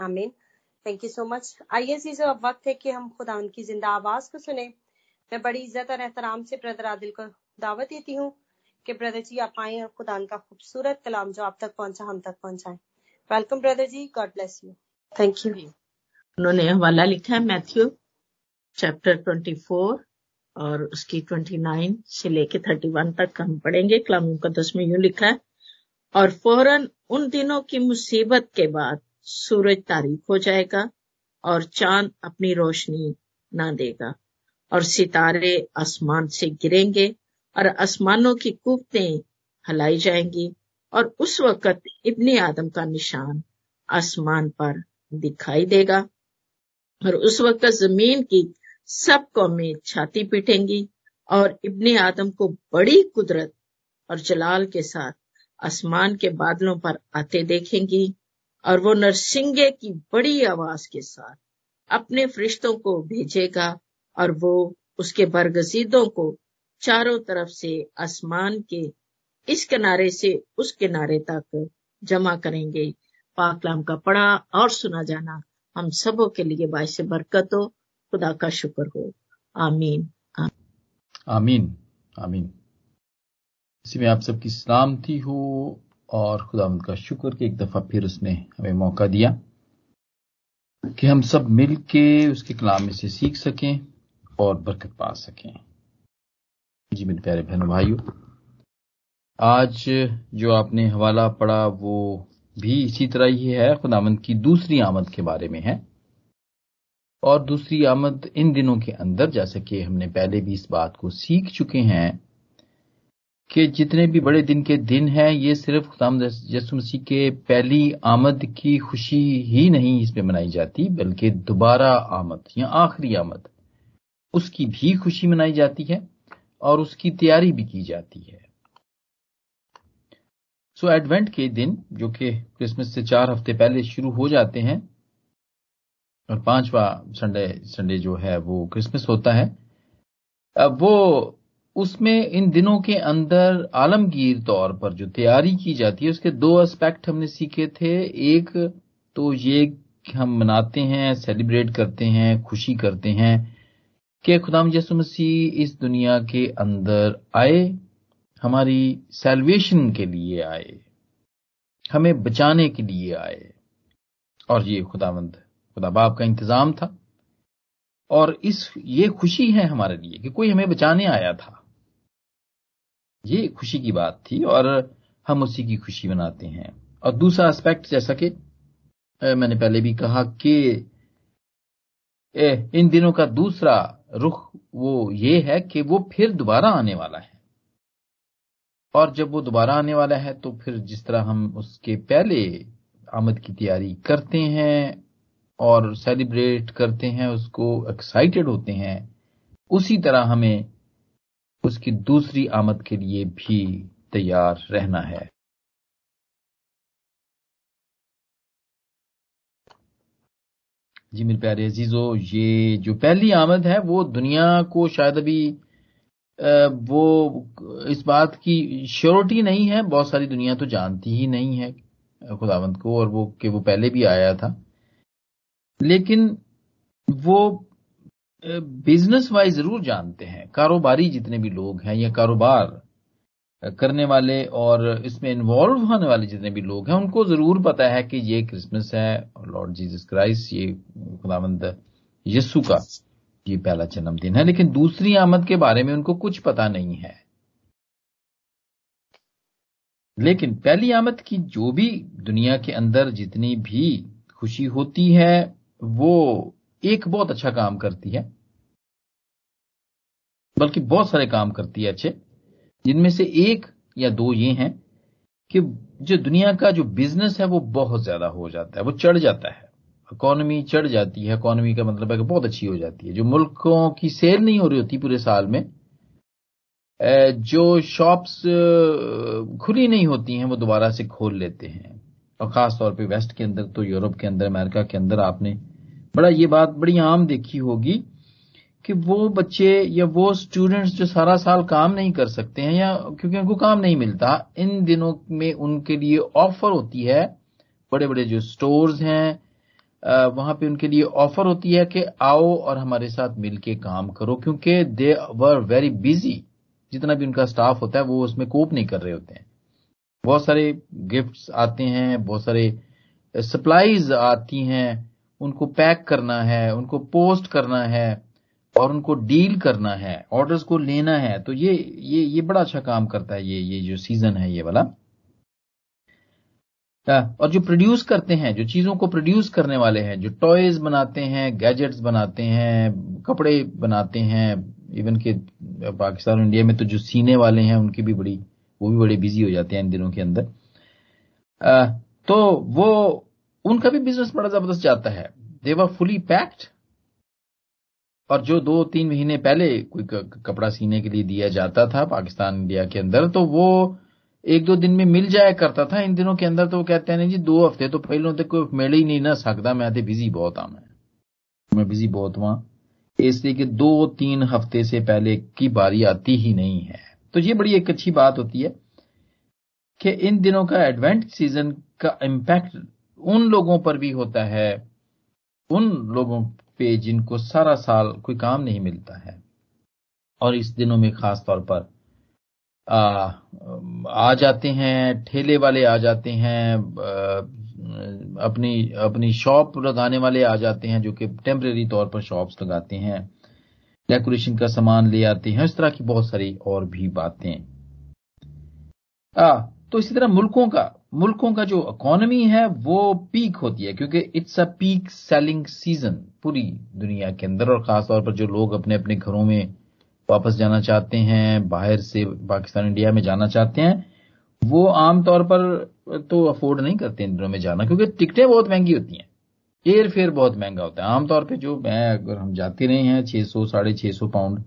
आमीन thank you so much आइए चीज़ों अब वक्त है कि हम खुदा उनकी ज़िंदा आवाज़ को सुने। मैं बड़ी इज़्ज़त और एहतराम से ब्रदर आदिल को दावत देती हूँ कि ब्रदर जी, आप आए और खुदा का खूबसूरत कलाम जो आप तक पहुँचा, हम तक पहुँचाए। Welcome brother ji. God bless you thank you उन्होंने हवाला लिखा है मैथ्यू चैप्टर 24 और उसकी 29 से लेके 31 तक हम पढ़ेंगे। कलाम मुकदस में यूँ लिखा है, और फ़ौरन उन दिनों की मुसीबत के बाद सूरज तारीख हो जाएगा और चाँद अपनी रोशनी ना देगा। और सितारे आसमान से गिरेंगे और आसमानों की कुफ्तें हलाई जाएँगी और उस वक्त इब्ने आदम का निशान आसमान पर दिखाई देगा। और उस वक्त ज़मीन की सब कौमें छाती पीटेंगी और इब्ने आदम को बड़ी कुदरत और जलाल के साथ आसमान के बादलों पर आते देखेंगी। और वो नरसिंगे की बड़ी आवाज़ के साथ अपने फरिश्तों को भेजेगा और वो उसके बरगजीदों को चारों तरफ़ से आसमान के इस किनारे से उस किनारे तक जमा करेंगे। पाकलाम का पढ़ा और सुना जाना हम सबों के लिए बायस बरकत हो। खुदा का शुक्र हो। आमीन। आमीन। आमीन। इसी में आप सबकी सलामती हो। और खुदा का शुक्र कि एक दफ़ा फिर उसने हमें मौका दिया कि हम सब मिल के उसके कलाम में से सीख सकें और बरकत पा सकें। जी मेरे प्यारे बहनों, भाइयों, आज जो आपने हवाला पढ़ा वो भी इसी तरह ही है खुदामंद की दूसरी आमद के बारे में है। और दूसरी आमद इन दिनों के अंदर, जैसे कि हमने पहले भी इस बात को सीख चुके हैं कि जितने भी बड़े दिन के दिन हैं ये सिर्फ़ खुदाम यसु मसीह के पहली आमद की खुशी ही नहीं इसमें मनाई जाती बल्कि दोबारा आमद या आखिरी आमद। उसकी भी खुशी मनाई जाती है और उसकी तैयारी भी की जाती है। सो so, एडवेंट के दिन जो कि क्रिसमस से चार हफ़्ते पहले शुरू हो जाते हैं और पांचवा संडे संडे जो है वो क्रिसमस होता है अब वो उसमें इन दिनों के अंदर आलमगीर तौर पर जो तैयारी की जाती है, उसके दो एस्पेक्ट हमने सीखे थे। एक तो ये हम मनाते हैं सेलिब्रेट करते हैं, खुशी करते हैं कि खुदाम यसु मसीह इस दुनिया के अंदर आए, हमारी सेल्वेशन के लिए आए, हमें बचाने के लिए आए। और ये खुदावंद, खुदा बाप का इंतज़ाम था। और इस, ये खुशी है हमारे लिए कि कोई हमें बचाने आया था। ये खुशी की बात थी और हम उसी की खुशी मनाते हैं। और दूसरा एस्पेक्ट जैसा कि मैंने पहले भी कहा कि इन दिनों का दूसरा रुख वो ये है कि वो फिर दोबारा आने वाला है। और जब वो दोबारा आने वाला है तो फिर जिस तरह हम उसके पहले आमद की तैयारी करते हैं और सेलिब्रेट करते हैं, उसको एक्साइटेड होते हैं, उसी तरह हमें उसकी दूसरी आमद के लिए भी तैयार रहना है। जी मेरे प्यारे अजीजो, ये जो पहली आमद है, वो दुनिया को शायद अभी वो इस बात की श्योरिटी नहीं है, बहुत सारी दुनिया तो जानती ही नहीं है, खुदावंत को, और वो कि वो पहले भी आया था। लेकिन वो बिज़नेस वाइज ज़रूर जानते हैं। कारोबारी जितने भी लोग हैं या कारोबार करने वाले और इसमें इन्वॉल्व होने वाले जितने भी लोग हैं, उनको ज़रूर पता है कि ये क्रिसमस है लॉर्ड जीसस क्राइस्ट ये खुदावंद यस्सु का ये पहला जन्मदिन है। लेकिन दूसरी आमद के बारे में उनको कुछ पता नहीं है। लेकिन पहली आमद की जो भी दुनिया के अंदर जितनी भी खुशी होती है, वो एक बहुत अच्छा काम करती है, बल्कि बहुत सारे काम करती है अच्छे, जिनमें से एक या दो ये हैं कि जो दुनिया का जो बिज़नेस है वो बहुत ज़्यादा हो जाता है, वो चढ़ जाता है। इकोनॉमी चढ़ जाती है इकोनॉमी का मतलब है कि बहुत अच्छी हो जाती है। जो मुल्कों की सेल नहीं हो रही होती पूरे साल में जो शॉप्स खुली नहीं होती हैं, वो दोबारा से खोल लेते हैं। और खास तौर पे वेस्ट के अंदर तो यूरोप के अंदर अमेरिका के अंदर आपने बड़ा ये बात बड़ी आम देखी होगी कि वो बच्चे या वो स्टूडेंट्स जो सारा साल काम नहीं कर सकते हैं या क्योंकि उनको काम नहीं मिलता, इन दिनों में उनके लिए ऑफ़र होती है बड़े बड़े जो स्टोर्स हैं वहाँ पे उनके लिए ऑफ़र होती है कि आओ और हमारे साथ मिलके काम करो, क्योंकि दे वर वेरी बिज़ी जितना भी उनका स्टाफ होता है, वो उसमें कोप नहीं कर रहे होते हैं। बहुत सारे गिफ्ट्स आते हैं, बहुत सारे सप्लाईज आती हैं उनको पैक करना है, उनको पोस्ट करना है और उनको डील करना है, ऑर्डर्स को लेना है तो ये ये ये बड़ा अच्छा काम करता है, ये ये जो सीज़न है, ये वाला। और जो प्रोड्यूस करते हैं, जो चीज़ों को प्रोड्यूस करने वाले हैं, जो टॉयज बनाते हैं गैजेट्स बनाते हैं, कपड़े बनाते हैं इवन के, पाकिस्तान और इंडिया में तो जो सीने वाले हैं, उनकी भी बड़ी, वो भी बड़े बिज़ी हो जाते हैं इन दिनों के अंदर। तो वो उनका भी बिज़नेस बड़ा ज़बरदस्त जाता है। देवर फुली पैक्ड और जो दो तीन महीने पहले कोई कपड़ा सीने के लिए दिया जाता था पाकिस्तान, इंडिया के अंदर तो वो एक दो दिन में मिल जाया करता था। इन दिनों के अंदर तो वो कहते हैं जी, दो हफ़्ते तो पहलों तक कोई मिल ही नहीं ना सकता मैं तो बिज़ी बहुत हाँ मैं। मैं बिज़ी बहुत हुआ इसलिए कि दो तीन हफ़्ते से पहले की बारी आती ही नहीं है। तो ये बड़ी एक अच्छी बात होती है कि इन दिनों का एडवेंट सीज़न का इम्पैक्ट उन लोगों पर भी होता है उन लोगों पे जिनको सारा साल कोई काम नहीं मिलता है। और इस दिनों में खास तौर पर आ, आ जाते हैं ठेले वाले आ जाते हैं अपनी अपनी शॉप लगाने वाले आ जाते हैं जो कि टेम्परेरी तौर पर शॉप्स लगाते हैं डेकोरेशन का सामान ले आते हैं इस तरह की बहुत सारी और भी बातें। आ, तो इसी तरह मुल्कों का मुल्कों का जो इकोनॉमी है, वो पीक होती है, क्योंकि it's a peak selling season पूरी दुनिया के अंदर और खासतौर पर जो लोग अपने अपने घरों में वापस जाना चाहते हैं, बाहर से पाकिस्तान, इंडिया में जाना चाहते हैं, वो आमतौर पर तो अफोर्ड नहीं करते इन दिनों में जाना, क्योंकि टिकटें बहुत महँगी होती हैं। एयर फेयर बहुत महँगा होता है। आमतौर पर जो मैं अगर हम जाते रहे हैं, छह सौ, साढ़े छह सौ पाउंड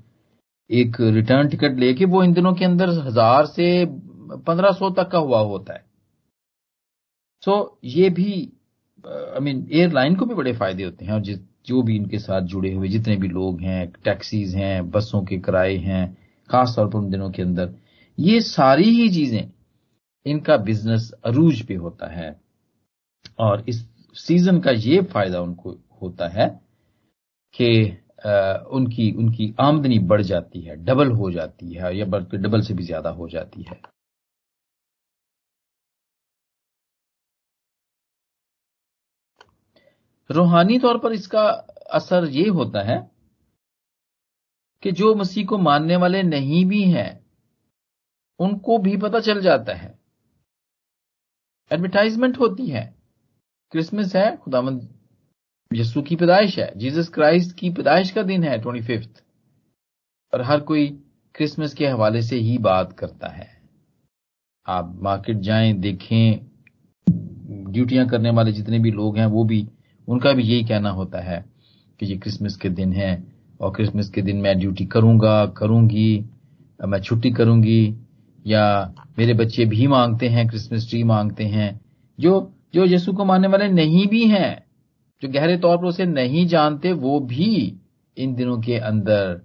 एक रिटर्न टिकट लेके, वो इन दिनों के अंदर हज़ार से पंद्रह सौ तक का हुआ होता है। सो ये भी आई मीन एयरलाइन को भी बड़े फ़ायदे होते हैं और जिस जो भी इनके साथ जुड़े हुए, जितने भी लोग हैं टैक्सीज हैं, बसों के किराए हैं खास तौर पर उन दिनों के अंदर, ये सारी ही चीज़ें इनका बिज़नेस अरूज पे होता है। और इस सीज़न का ये फ़ायदा उनको होता है कि उनकी उनकी आमदनी बढ़ जाती है डबल हो जाती है, या बल्कि डबल से भी ज़्यादा हो जाती है। रूहानी तौर पर इसका असर ये होता है कि जो मसीह को मानने वाले नहीं भी हैं, उनको भी पता चल जाता है। एडवर्टाइजमेंट होती है। क्रिसमस है खुदामंद यस्सु की पैदाइश है जीसस क्राइस्ट की पैदाइश का दिन है ट्वेंटी फिफ्थ और हर कोई क्रिसमस के हवाले से ही बात करता है। आप मार्केट जाएँ, देखें ड्यूटियाँ करने वाले जितने भी लोग हैं, वो भी उनका भी यही कहना होता है कि ये क्रिसमस के दिन है और क्रिसमस के दिन मैं ड्यूटी करूँगा, करूँगी, मैं छुट्टी करूँगी, या मेरे बच्चे भी मांगते हैं क्रिसमस ट्री मांगते हैं, जो जो यीशु को मानने वाले नहीं भी हैं, जो गहरे तौर पर उसे नहीं जानते, वो भी इन दिनों के अंदर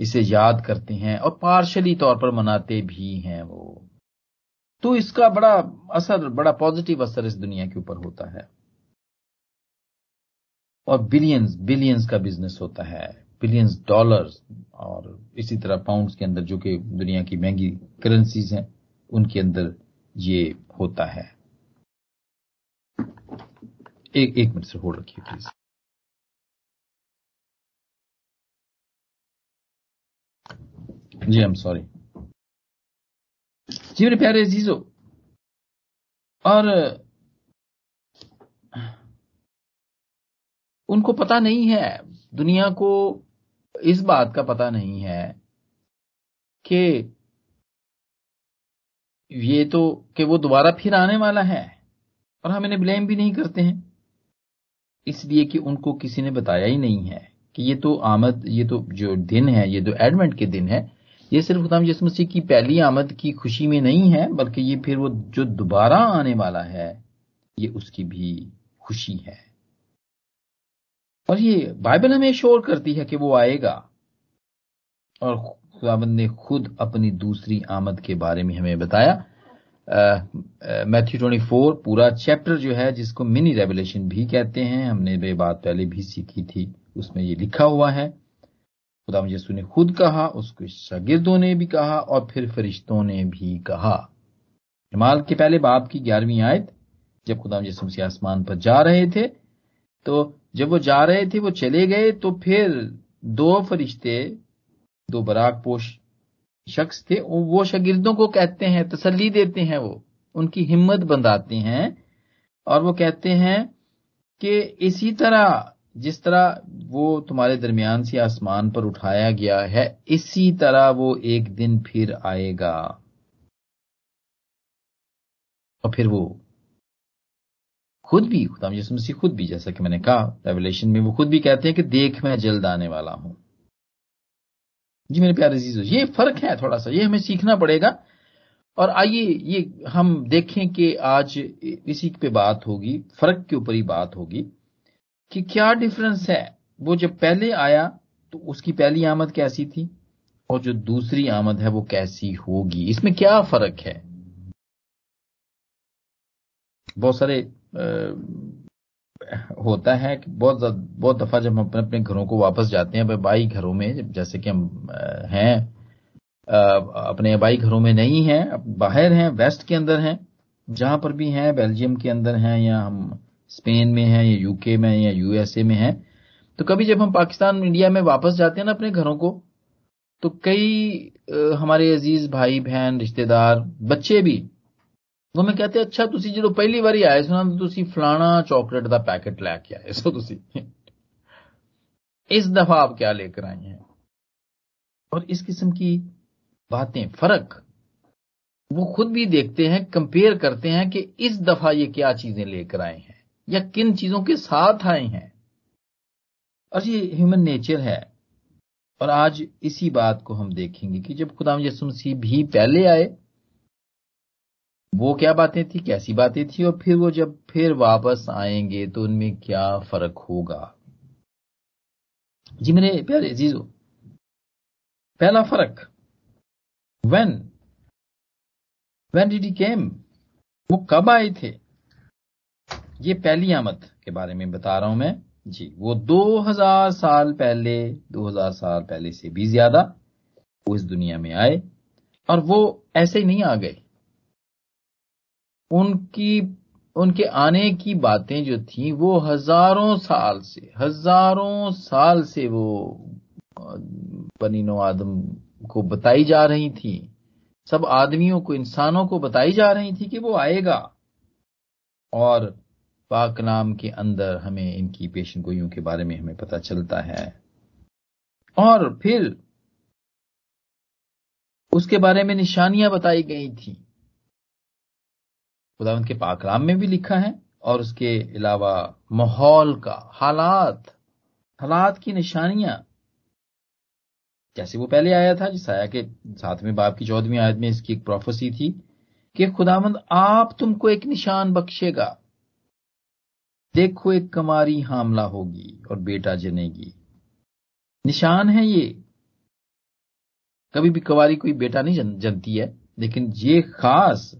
इसे याद करते हैं और पार्शली तौर पर मनाते भी हैं वो। तो इसका बड़ा असर, बड़ा पॉजिटिव असर इस दुनिया के ऊपर होता है। और बिलियंस बिलियंस का बिज़नेस होता है। बिलियंस डॉलर्स और इसी तरह पाउंड्स के अंदर, जो कि दुनिया की महँगी करेंसीज हैं, उनके अंदर ये होता है। एक एक मिनट से होल्ड रखिए please ji I am sorry ji मेरे प्यारे जीजो और उनको पता नहीं है। दुनिया को इस बात का पता नहीं है कि ये तो कि वो दोबारा फिर आने वाला है और हम इन्हें ब्लेम भी नहीं करते हैं। इसलिए कि उनको किसी ने बताया ही नहीं है कि ये तो आमद, ये तो जो दिन है, ये जो एडवेंट के दिन है, ये सिर्फ़ खुदाम यसु मसीह की पहली आमद की खुशी में नहीं है, बल्कि ये फिर वो जो दोबारा आने वाला है, ये उसकी भी खुशी है। और ये बाइबल हमें शोर करती है कि वो आएगा। और खुदाबंद ने खुद अपनी दूसरी आमद के बारे में हमें बताया। मैथ्यू ट्वेंटी फोर पूरा चैप्टर जो है, जिसको मिनी रेवलेशन भी कहते हैं, हमने ये बात पहले भी सीखी थी, उसमें ये लिखा हुआ है। खुदा यसु ने खुद कहा, उसके शागिर्दों ने भी कहा, और फिर फरिश्तों ने भी कहा। हिमाल के पहले बाप की ग्यारहवीं आयत, जब खुदा यसु मसीह आसमान पर जा रहे थे तो जब वो जा रहे थे, वो चले गए तो फिर दो फरिश्ते, दो बराक पोश शख्स थे वो शागिर्दों को कहते हैं, तसल्ली देते हैं वो, उनकी हिम्मत बंधाते हैं, और वो कहते हैं कि इसी तरह, जिस तरह वो तुम्हारे दरमियान से आसमान पर उठाया गया है, इसी तरह वो एक दिन फिर आएगा। और फिर वो खुद भी खुदा मसीह खुद भी, जैसा कि मैंने कहा रेवलेशन में वो खुद भी कहते हैं कि देख मैं जल्द आने वाला हूँ। जी मेरे प्यारे जीजो, ये फ़र्क है थोड़ा सा ये हमें सीखना पड़ेगा। और आइए, ये हम देखें कि आज इसी पे बात होगी, फ़र्क के ऊपर ही बात होगी, कि क्या डिफरेंस है? वो जब पहले आया तो उसकी पहली आमद कैसी थी? और जो दूसरी आमद है, वो कैसी होगी? इसमें क्या फ़र्क है? बहुत सारे होता है कि बहुत बहुत दफ़ा जब हम अपने अपने घरों को वापस जाते हैं बाई घरों में जैसे कि हम हैं अपने बाई घरों में नहीं हैं बाहर हैं, वेस्ट के अंदर हैं, जहाँ पर भी हैं, बेल्जियम के अंदर हैं, या हम स्पेन में हैं, या यूके में, या यूएसए में हैं तो कभी जब हम पाकिस्तान, इंडिया में वापस जाते हैं ना अपने घरों को तो कई हमारे अज़ीज़ भाई बहन रिश्तेदार, बच्चे भी वो मैं कहते अच्छा ਤੁਸੀਂ ਜਦੋਂ ਪਹਿਲੀ ਵਾਰੀ ਆਏ ਸੋ ਨਾ ਤੁਸੀਂ ਫਲਾਣਾ ਚਾਕਲੇਟ ਦਾ पैकेट लेके आए सो ਤੁਸੀਂ इस दफा आप क्या लेकर आए हैं और इस किस्म की बातें फर्क वो खुद भी देखते हैं कंपेयर करते हैं कि इस दफा ये क्या चीजें लेकर आए हैं या किन चीजों के साथ आए हैं और ये ह्यूमन नेचर है और आज इसी बात को हम देखेंगे कि जब खुदाम यसु मसीह भी पहले आए वो क्या बातें थी? कैसी बातें थी? और फिर वो जब फिर वापस आएँगे तो उनमें क्या फ़र्क होगा? जी मेरे प्यारे जीजो पहला फ़र्क when when did he came वो कब आए थे? ये पहली आमद के बारे में बता रहा हूँ मैं। जी, वो 2000 साल पहले 2000 साल पहले से भी ज़्यादा वो इस दुनिया में आए और वो ऐसे ही नहीं आ गए। उनकी, उनके आने की बातें जो थी, वो हज़ारों साल से, हज़ारों साल से वो बनीनो आदम को बताई जा रही थी। सब आदमियों को, इंसानों को बताई जा रही थी कि वो आएगा। और पाक नाम के अंदर हमें इनकी पेशन गोइयों के बारे में हमें पता चलता है। और फिर उसके बारे में निशानियाँ बताई गई थी। खुदावंत के पाकलाम में भी लिखा है और उसके अलावा माहौल का हालात हालात की निशानियाँ। जैसे वो पहले आया था जिस आया के सातवें बाप की चौदहवीं आयत में इसकी एक प्रोफेसी थी कि खुदावंद आप तुमको एक निशान बख्शेगा। देखो एक कमारी हामला होगी और बेटा जनेगी। निशान है ये। कभी भी कवारी कोई बेटा नहीं जन, जनती है लेकिन ये खास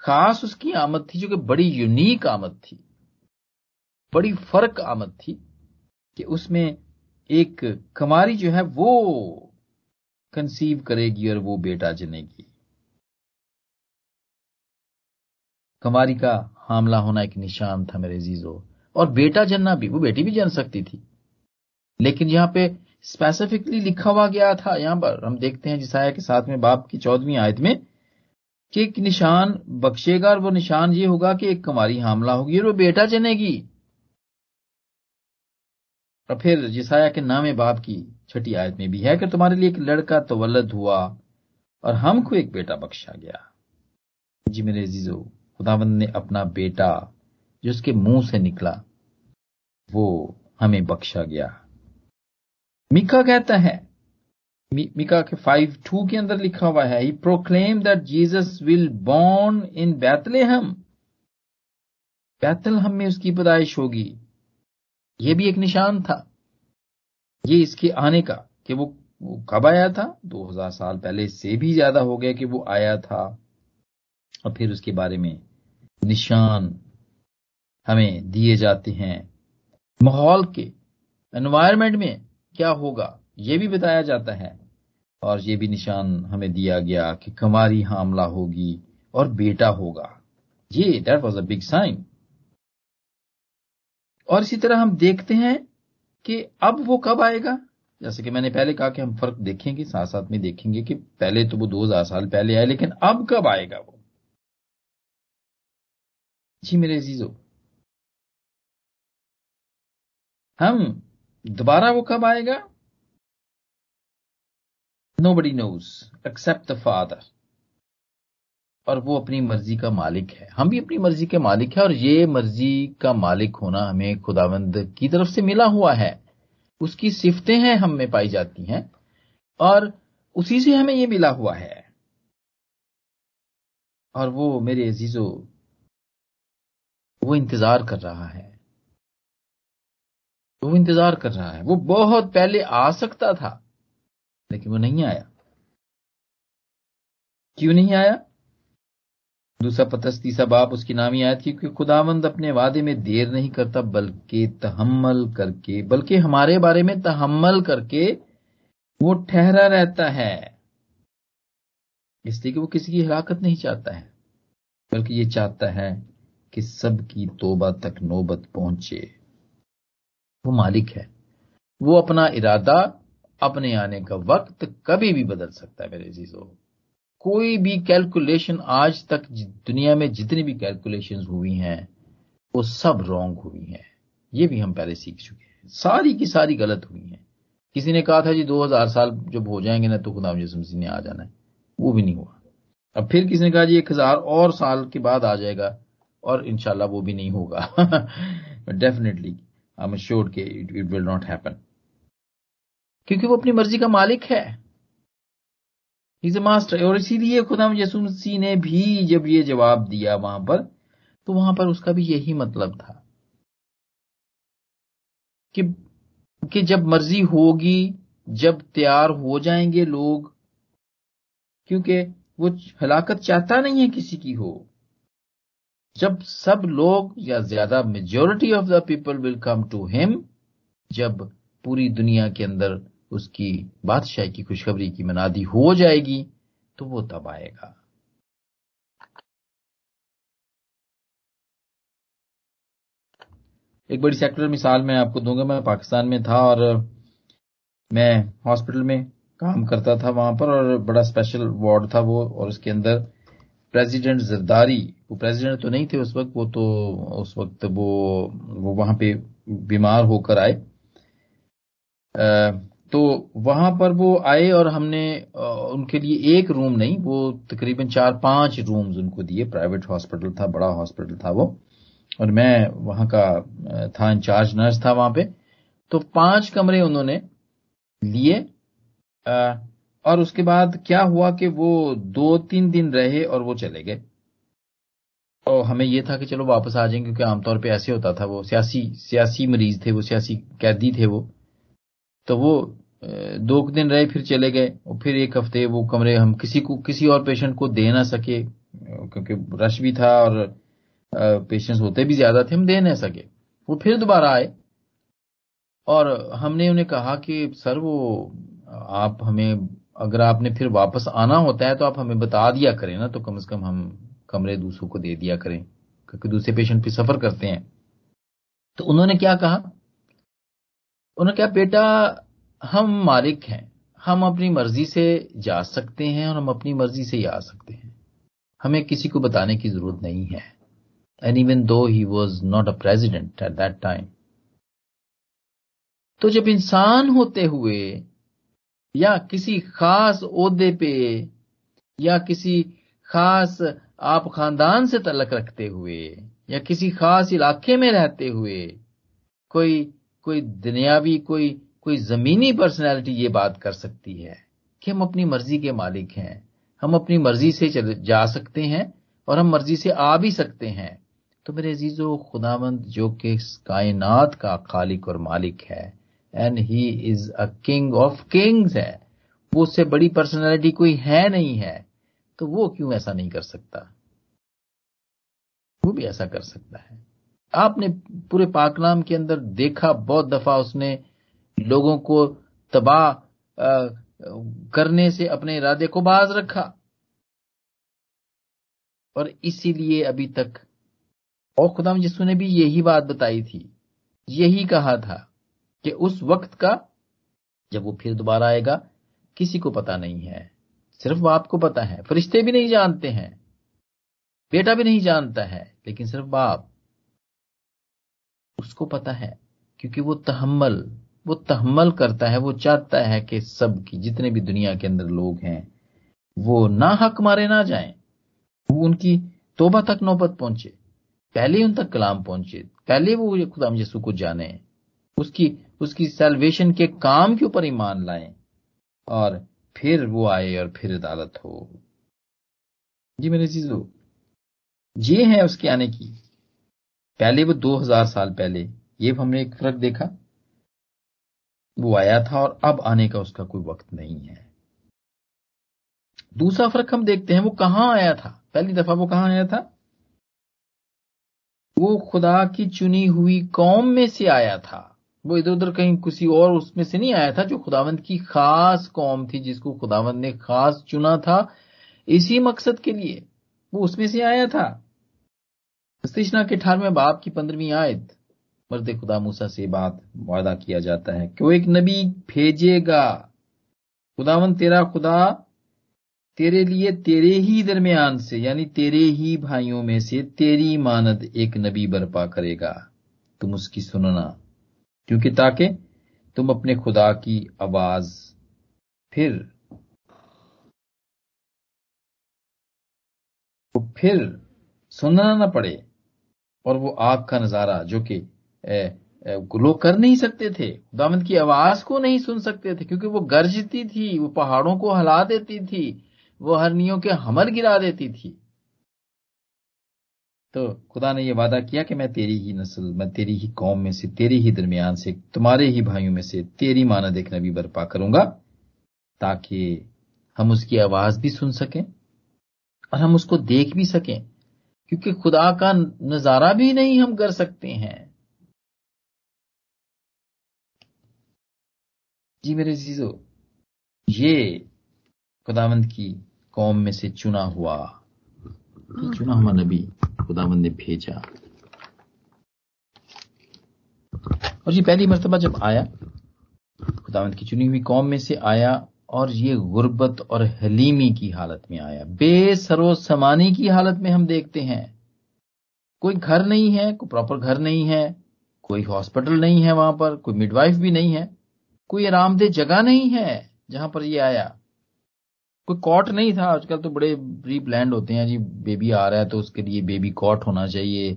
खास उसकी आमद थी, जो कि बड़ी यूनिक आमद थी। बड़ी फ़र्क आमद थी कि उसमें एक कमारी जो है, वो कंसीव करेगी और वो बेटा जनेगी। कमारी का हामला होना एक निशान था मेरे जीजो और बेटा जनना भी, वो बेटी भी जन सकती थी। लेकिन यहाँ पे स्पेसिफिकली लिखा हुआ गया था, यहाँ पर हम देखते हैं जिसाया के साथ में बाप की चौदहवीं आयत में कि एक निशान बख्शेगा और वो निशान ये होगा कि एक कुमारी हमला होगी और वो बेटा जनेगी और फिर जिसाया के नामे बाप की छठी आयत में भी है कि तुम्हारे लिए एक लड़का तवल्लद हुआ और हमको एक बेटा बख्शा गया। जी मेरे जीजो खुदावंद ने अपना बेटा जो उसके मुँह से निकला, वो हमें बख्शा गया। मिका कहता है मिका के फाइव टू के अंदर लिखा हुआ है he proclaim that Jesus will born in Bethlehem Bethlehem में उसकी पैदाइश होगी। यह भी एक निशान था। ये इसके आने का कि वो, वो कब आया था? 2000 साल पहले से भी ज़्यादा हो गया कि वो आया था। और फिर उसके बारे में निशान हमें दिए जाते हैं। माहौल के एनवायरमेंट में क्या होगा ये भी बताया जाता है। और ये भी निशान हमें दिया गया कि कमारी हामला होगी और बेटा होगा। ये that was a big sign और इसी तरह हम देखते हैं कि अब वो कब आएगा। जैसे कि मैंने पहले कहा कि हम फ़र्क देखेंगे साथ साथ में देखेंगे कि पहले तो वो दो हज़ार साल पहले आए, लेकिन अब कब आएगा वो? जी मेरे अजीजो, हम दोबारा वो कब आएगा? Nobody knows except the father और वो अपनी मर्ज़ी का मालिक है। हम भी अपनी मर्ज़ी के मालिक है और ये मर्ज़ी का मालिक होना हमें खुदावंद की तरफ़ से मिला हुआ है। उसकी सिफतें हैं हम में पाई जाती हैं और उसी से हमें ये मिला हुआ है। और वो मेरे अजीजो, वो इंतज़ार कर रहा है। वो इंतज़ार कर रहा है। वो बहुत पहले आ सकता था। लेकिन वो नहीं आया। क्यों नहीं आया? दूसरा पतस तीसरा बाप, उसकी नामी आयत क्योंकि खुदावंद अपने वादे में देर नहीं करता, बल्कि तहमल करके, बल्कि हमारे बारे में तहम्मल करके वो ठहरा रहता है। इसलिए कि वो किसी की हिलाकत नहीं चाहता है, बल्कि ये चाहता है कि सबकी तोबा तक नौबत पहुँचे। वो मालिक है। वो अपना इरादा अपने आने का वक्त कभी भी बदल सकता है मेरे चीज़ों कोई भी कैलकुलेशन आज तक दुनिया में जितनी भी कैलकुलेशंस हुई हैं, वो सब रॉन्ग हुई हैं। ये भी हम पहले सीख चुके हैं। सारी की सारी गलत हुई हैं। किसी ने कहा था जी 2000 साल जब हो जाएँगे ना तो खुदा मसीह ने आ जाना है। वो भी नहीं हुआ। अब फिर किसी ने कहा जी एक हज़ार और साल के बाद आ जाएगा, और इनशाला वो भी नहीं होगा। डेफिनेटली आई एम श्योर के इट विल नॉट हैपन क्योंकि वो अपनी मर्ज़ी का मालिक है। इज़ ए मास्टर और इसीलिए खुदा यसु मसीह ने भी जब ये जवाब दिया वहाँ पर तो वहाँ पर उसका भी यही मतलब था कि कि जब मर्ज़ी होगी, जब तैयार हो जाएँगे लोग, क्योंकि वो हलाकत चाहता नहीं है किसी की हो। जब सब लोग या ज़्यादा majority of the people will come to him जब पूरी दुनिया के अंदर उसकी बादशाही की खुशखबरी की मनादी हो जाएगी तो वो तब आएगा। एक बड़ी सेक्युलर मिसाल मैं आपको दूँगा, मैं पाकिस्तान में था और मैं हॉस्पिटल में काम करता था वहाँ पर और बड़ा स्पेशल वार्ड था वो और उसके अंदर प्रेसिडेंट जरदारी, वो प्रेसिडेंट तो नहीं थे उस वक्त, वो तो उस वक्त वो वो वहाँ पे बीमार होकर आए। तो वहाँ पर वो आए और हमने उनके लिए एक रूम नहीं, वो तकरीबन चार पाँच रूम्स उनको दिए। प्राइवेट हॉस्पिटल था, बड़ा हॉस्पिटल था वो। और मैं वहाँ का था इंचार्ज नर्स था वहाँ पे। तो पाँच कमरे उन्होंने लिए और उसके बाद क्या हुआ कि वो दो तीन दिन रहे और वो चले गए। और हमें ये था कि चलो वापस आ जाएँगे क्योंकि आमतौर पे ऐसे होता था वो, सियासी सियासी मरीज़ थे वो, सियासी कैदी थे वो। तो वो दो दिन रहे, फिर चले गए और फिर एक हफ़्ते वो कमरे हम किसी को, किसी और पेशेंट को दे ना सके क्योंकि रश भी था और पेशेंट्स होते भी ज़्यादा थे, हम दे ना सके। वो फिर दोबारा आए और हमने उन्हें कहा कि, सर, वो आप हमें, अगर आपने फिर वापस आना होता है तो आप हमें बता दिया करें ना तो कम से कम हम कमरे दूसरों को दे दिया करें, क्योंकि दूसरे पेशेंट भी सफ़र करते हैं। तो उन्होंने क्या कहा? उन्होंने कहा, बेटा हम मालिक हैं। हम अपनी मर्ज़ी से जा सकते हैं और हम अपनी मर्ज़ी से ही आ सकते हैं। हमें किसी को बताने की ज़रूरत नहीं है। And even though he was not a president at that time तो जब इंसान होते हुए या किसी खास ओहदे पे या किसी खास आप खानदान से तलक रखते हुए या किसी खास इलाके में रहते हुए कोई कोई दुनियावी, कोई कोई जमीनी पर्सनैलिटी ये बात कर सकती है कि हम अपनी मर्ज़ी के मालिक हैं, हम अपनी मर्ज़ी से जा सकते हैं और हम मर्ज़ी से आ भी सकते हैं। तो मेरे अजीजो, खुदावंद जो कि कायनात का खालिक और मालिक है and he is a king of kings है, वो उससे बड़ी पर्सनैलिटी कोई है नहीं है तो वो क्यों ऐसा नहीं कर सकता? वो भी ऐसा कर सकता है। आपने पूरे पाकलाम के अंदर देखा, बहुत दफ़ा उसने लोगों को तबाह करने से अपने इरादे को बाज रखा। और इसीलिए अभी तक और खुदाम यीशु ने भी यही बात बताई थी। यही कहा था कि उस वक्त का जब वो फिर दोबारा आएगा, किसी को पता नहीं है। सिर्फ़ बाप को पता है। फरिश्ते भी नहीं जानते हैं। बेटा भी नहीं जानता है, लेकिन सिर्फ़ बाप। उसको पता है, क्योंकि वो तहमल वो तहमल करता है, वो चाहता है कि सब की, जितने भी दुनिया के अंदर लोग हैं, वो ना हक मारे ना जाएँ। वो उनकी तोबा तक नौबत पहुँचे। पहले उन तक कलाम पहुँचे। पहले वो खुदाम यसु को जाने। उसकी उसकी सेल्वेशन के काम के ऊपर ईमान लाए। और फिर वो आए और फिर अदालत हो। जी मेरे चीज़ों, ये है उसके आने की। पहले वो 2000 साल पहले, ये हमने एक फ़र्क देखा। वो आया था और अब आने का उसका कोई वक्त नहीं है। दूसरा फ़र्क हम देखते हैं, वो कहाँ आया था? पहली दफ़ा वो कहाँ आया था? वो खुदा की चुनी हुई कौम में से आया था। वो इधर उधर कहीं किसी और उसमें से नहीं आया था जो खुदावंत की खास कौम थी, जिसको खुदावंत ने खास चुना था इसी मकसद के लिए। वो उसमें से आया था। के अठारहवें बाप की पंद्रहवीं आयत। मर्द खुदा मूसा से बात वादा किया जाता है कि वो एक नबी भेजेगा। खुदावन तेरा खुदा तेरे लिए तेरे ही दरमियान से, यानी तेरे ही भाइयों में से तेरी मानद एक नबी बर्पा करेगा। तुम उसकी सुनना क्योंकि ताकि तुम अपने खुदा की आवाज़ फिर फिर सुनना ना पड़े और वो आग का नज़ारा जो कि लोग कर नहीं सकते थे। खुदामंद की आवाज़ को नहीं सुन सकते थे, क्योंकि वो गरजती थी, वो पहाड़ों को हिला देती थी, वो हरनियों के हमल गिरा देती थी। तो खुदा ने यह वादा किया कि मैं तेरी ही नस्ल, मैं तेरी ही कौम में से, तेरे ही दरमियान से, तुम्हारे ही भाइयों में से तेरी मानद एक नबी बर्पा करूँगा, ताकि हम उसकी आवाज़ भी सुन सकें और हम उसको देख भी सकें, क्योंकि खुदा का नज़ारा भी नहीं हम कर सकते हैं। जी मेरे जीजो, ये खुदावंद की कौम में से चुना हुआ चुना हुआ नबी खुदावंद ने भेजा। और ये पहली मरतबा जब आया, खुदावंद की चुनी हुई कौम में से आया और ये गुर्बत और हलीमी की हालत में आया। बेसरो समानी की हालत में हम देखते हैं। कोई घर नहीं है, कोई प्रॉपर घर नहीं है, कोई हॉस्पिटल नहीं है वहाँ पर, कोई मिडवाइफ भी नहीं है। कोई आरामदेह जगह नहीं है जहाँ पर ये आया। कोई कॉट नहीं था। आजकल तो बड़े प्री प्लान होते हैं जी। बेबी आ रहा है तो उसके लिए बेबी कॉट होना चाहिए।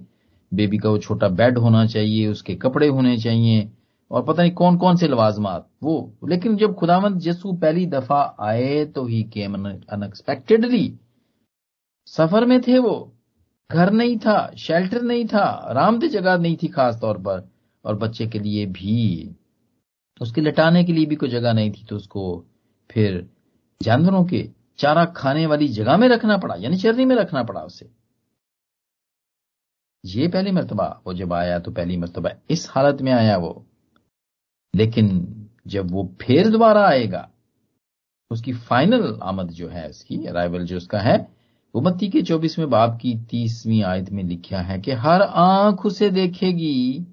बेबी का वो छोटा बेड होना चाहिए। उसके कपड़े होने चाहिए। और पता नहीं कौन कौन से लवाजमात। वो। लेकिन जब खुदावंत यसु पहली दफ़ा आए तो ही केम अनएक्सपेक्टेडली सफ़र में थे वो। घर नहीं था शेल्टर नहीं था, आरामदेह जगह नहीं थी खास तौर पर। और बच्चे के लिए भी उसके लटाने के लिए भी कोई जगह नहीं थी तो उसको फिर जानवरों के चारा खाने वाली जगह में रखना पड़ा, यानी चरनी में रखना पड़ा उसे। ये पहली मरतबा वो जब आया तो पहली मरतबा इस हालत में आया वो। लेकिन जब वो फिर दोबारा आएगा, उसकी फाइनल आमद जो है, उसकी अराइवल जो उसका है, वो मत्ती के चौबीसवें बाप की तीसवीं आयत में लिखा है कि हर आँख उसे देखेगी।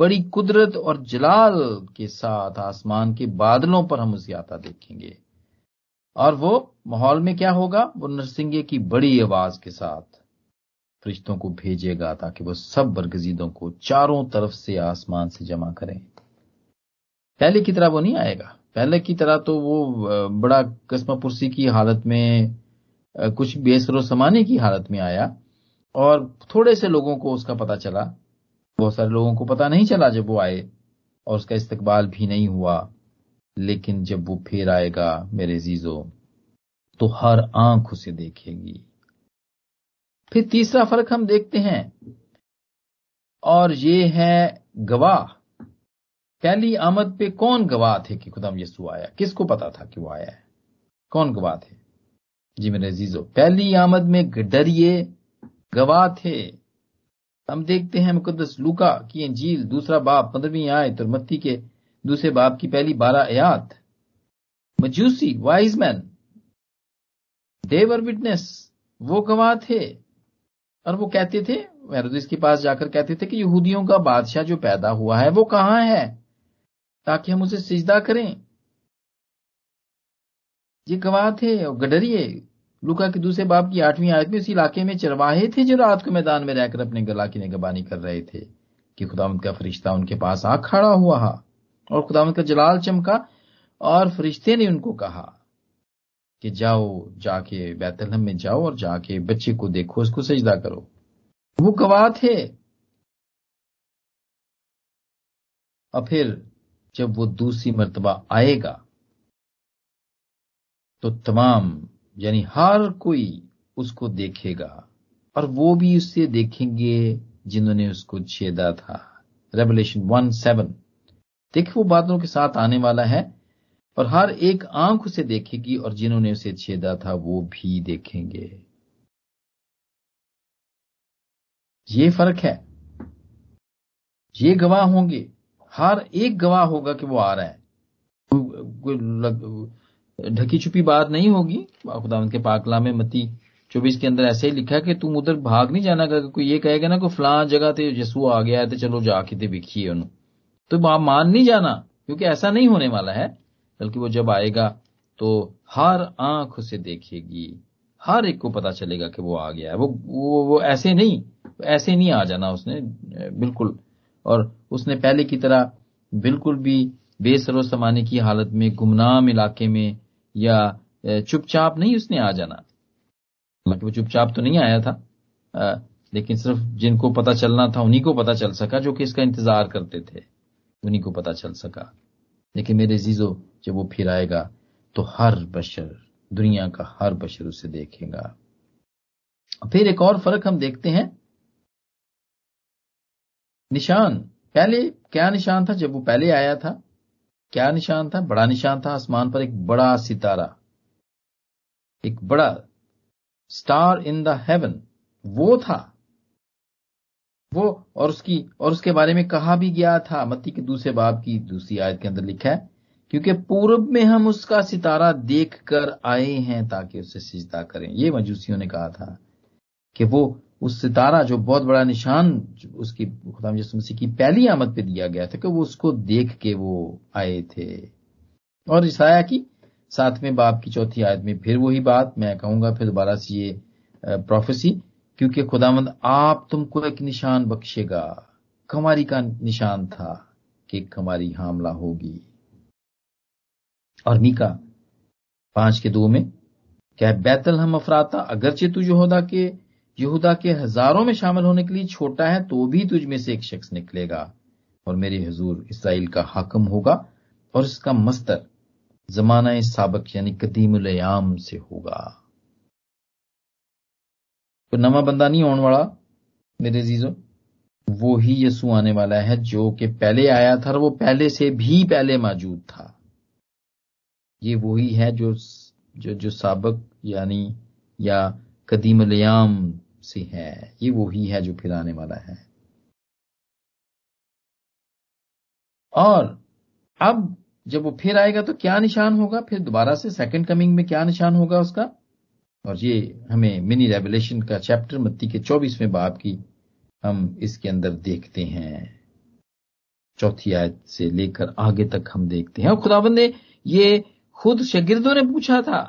बड़ी कुदरत और जलाल के साथ आसमान के बादलों पर हम उसे आता देखेंगे। और वो माहौल में क्या होगा? वो नरसिंगे की बड़ी आवाज़ के साथ फरिश्तों को भेजेगा ताकि वो सब बरगजीदों को चारों तरफ़ से आसमान से जमा करें। पहले की तरह वो नहीं आएगा। पहले की तरह तो वो बड़ा कस्मा पुरसी की हालत में कुछ बेसरो समाने की हालत में आया और थोड़े से लोगों को उसका पता चला बहुत सारे लोगों को पता नहीं चला जब वो आए और उसका इस्तकबाल भी नहीं हुआ। लेकिन जब वो फिर आएगा मेरे जीजो तो हर आँख उसे देखेगी। फिर तीसरा फ़र्क हम देखते हैं, और ये है गवाह। पहली आमद पे कौन गवाह थे कि खुदाम यसु आया? किसको पता था कि वो आया है? कौन गवाह थे? जी मेरे जीजो पहली आमद में डरिए गवाह थे। हम देखते हैं मुकदस लूका की अंजील दूसरा बाप पंद्रहवीं आयत और मत्ती के दूसरे बाप की पहली बारह आयात। मजूसी wise man they were witness वो गवाह थे और वो कहते थे हेरोदिस के पास जाकर कहते थे कि यहूदियों का बादशाह जो पैदा हुआ है, वो कहाँ है? ताकि हम उसे सिजदा करें। ये गवाह थे और गडरिए लुका के दूसरे बाप की आठवीं आयत में उस इलाके में चरवाहे थे जो रात को मैदान में रहकर अपने गला की निगबानी कर रहे थे कि खुदामद का फरिश्ता उनके पास आ खड़ा हुआ और खुदामद का जलाल चमका और फरिश्ते ने उनको कहा कि जाओ, जाके बैतलहम में जाओ और जाके बच्चे को देखो, उसको सजदा करो। वो गवाह थे। और फिर जब वो दूसरी मरतबा आएगा तो तमाम यानी हर कोई उसको देखेगा और वो भी उससे देखेंगे जिन्होंने उसको छेदा था। रेवलेशन वन सेवन देखिए वो बादलों के साथ आने वाला है और हर एक आँख उसे देखेगी और जिन्होंने उसे छेदा था, वो भी देखेंगे। ये फ़र्क है। ये गवाह होंगे। हर एक गवाह होगा कि वो आ रहा है। ढकी छुपी बात नहीं होगी। खुदा के पाकला में मती चौबीस के अंदर ऐसे ही लिखा कि तुम उधर भाग नहीं जाना कोई ये कहेगा ना कोई फलां जगह थे यसू आ गया है तो चलो जाके ते विखिए उन्होंने तो आप मान नहीं जाना क्योंकि ऐसा नहीं होने वाला है बल्कि वो जब आएगा तो हर आँख उसे देखेगी। हर एक को पता चलेगा कि वो आ गया है। वो वो, वो ऐसे नहीं ऐसे नहीं आ जाना उसने बिल्कुल। और उसने पहले की तरह बिल्कुल भी बेसरो समाने की हालत में गुमनाम इलाके में या चुपचाप नहीं उसने आ जाना। हालाँकि वो चुपचाप तो नहीं आया था। लेकिन सिर्फ़ जिनको पता चलना था, उन्हीं को पता चल सका, जो कि इसका इंतज़ार करते थे। उन्हीं को पता चल सका। लेकिन मेरे जीजो जब वो फिर आएगा तो हर बशर, दुनिया का हर बशर उसे देखेगा। फिर एक और फ़र्क हम देखते हैं। निशान। पहले क्या निशान था जब वो पहले आया था? क्या निशान था? बड़ा निशान था, आसमान पर एक बड़ा सितारा। एक बड़ा स्टार इन द हेवन। वो था। वो और उसकी, और उसके बारे में कहा भी गया था। मत्ती के दूसरे बाब की दूसरी आयत के अंदर लिखा है, क्योंकि पूर्व में हम उसका सितारा देख कर आए हैं ताकि उसे सिजदा करें। ये मजूसियों ने कहा था कि वो उस सितारा जो बहुत बड़ा निशान उसकी, खुदाम मसीह की पहली आमद पे दिया गया था कि वो उसको देख के वो आए थे। और ईसाया की सातवें बाप की चौथी आयत में फिर वही बात मैं कहूँगा, फिर दोबारा से ये प्रोफेसी क्योंकि खुदामंद, आप तुमको एक निशान बख्शेगा। कमारी का निशान था कि कमारी हामला होगी। और मीका पाँच के दो में क्या बैतल हम अफराता, अगरचे तू यहूदा के यहूदा के हज़ारों में शामिल होने के लिए छोटा है तो भी तुझ में से एक शख्स निकलेगा। और मेरे हजूर, इसराइल का हाकम होगा और इसका मस्तर जमाना सबक, यानी कदीम से होगा। तो नमा बंदा नहीं होने वाला, मेरे जीजो वो ही यसु आने वाला है, जो कि पहले आया था और वो पहले से भी पहले मौजूद था। ये वही है जो जो जो सबक, यानी, या कदीम से है, ये वही है जो फिर आने वाला है। और अब जब वो फिर आएगा तो क्या निशान होगा? फिर दोबारा से सेकंड कमिंग में क्या निशान होगा उसका? और ये हमें मिनी रेवलेशन का चैप्टर मत्ती के चौबीसवें बाप की। हम इसके अंदर देखते हैं। चौथी आयत से लेकर आगे तक हम देखते हैं। और खुदाबंद ने ये खुद शगिर्दों ने पूछा था।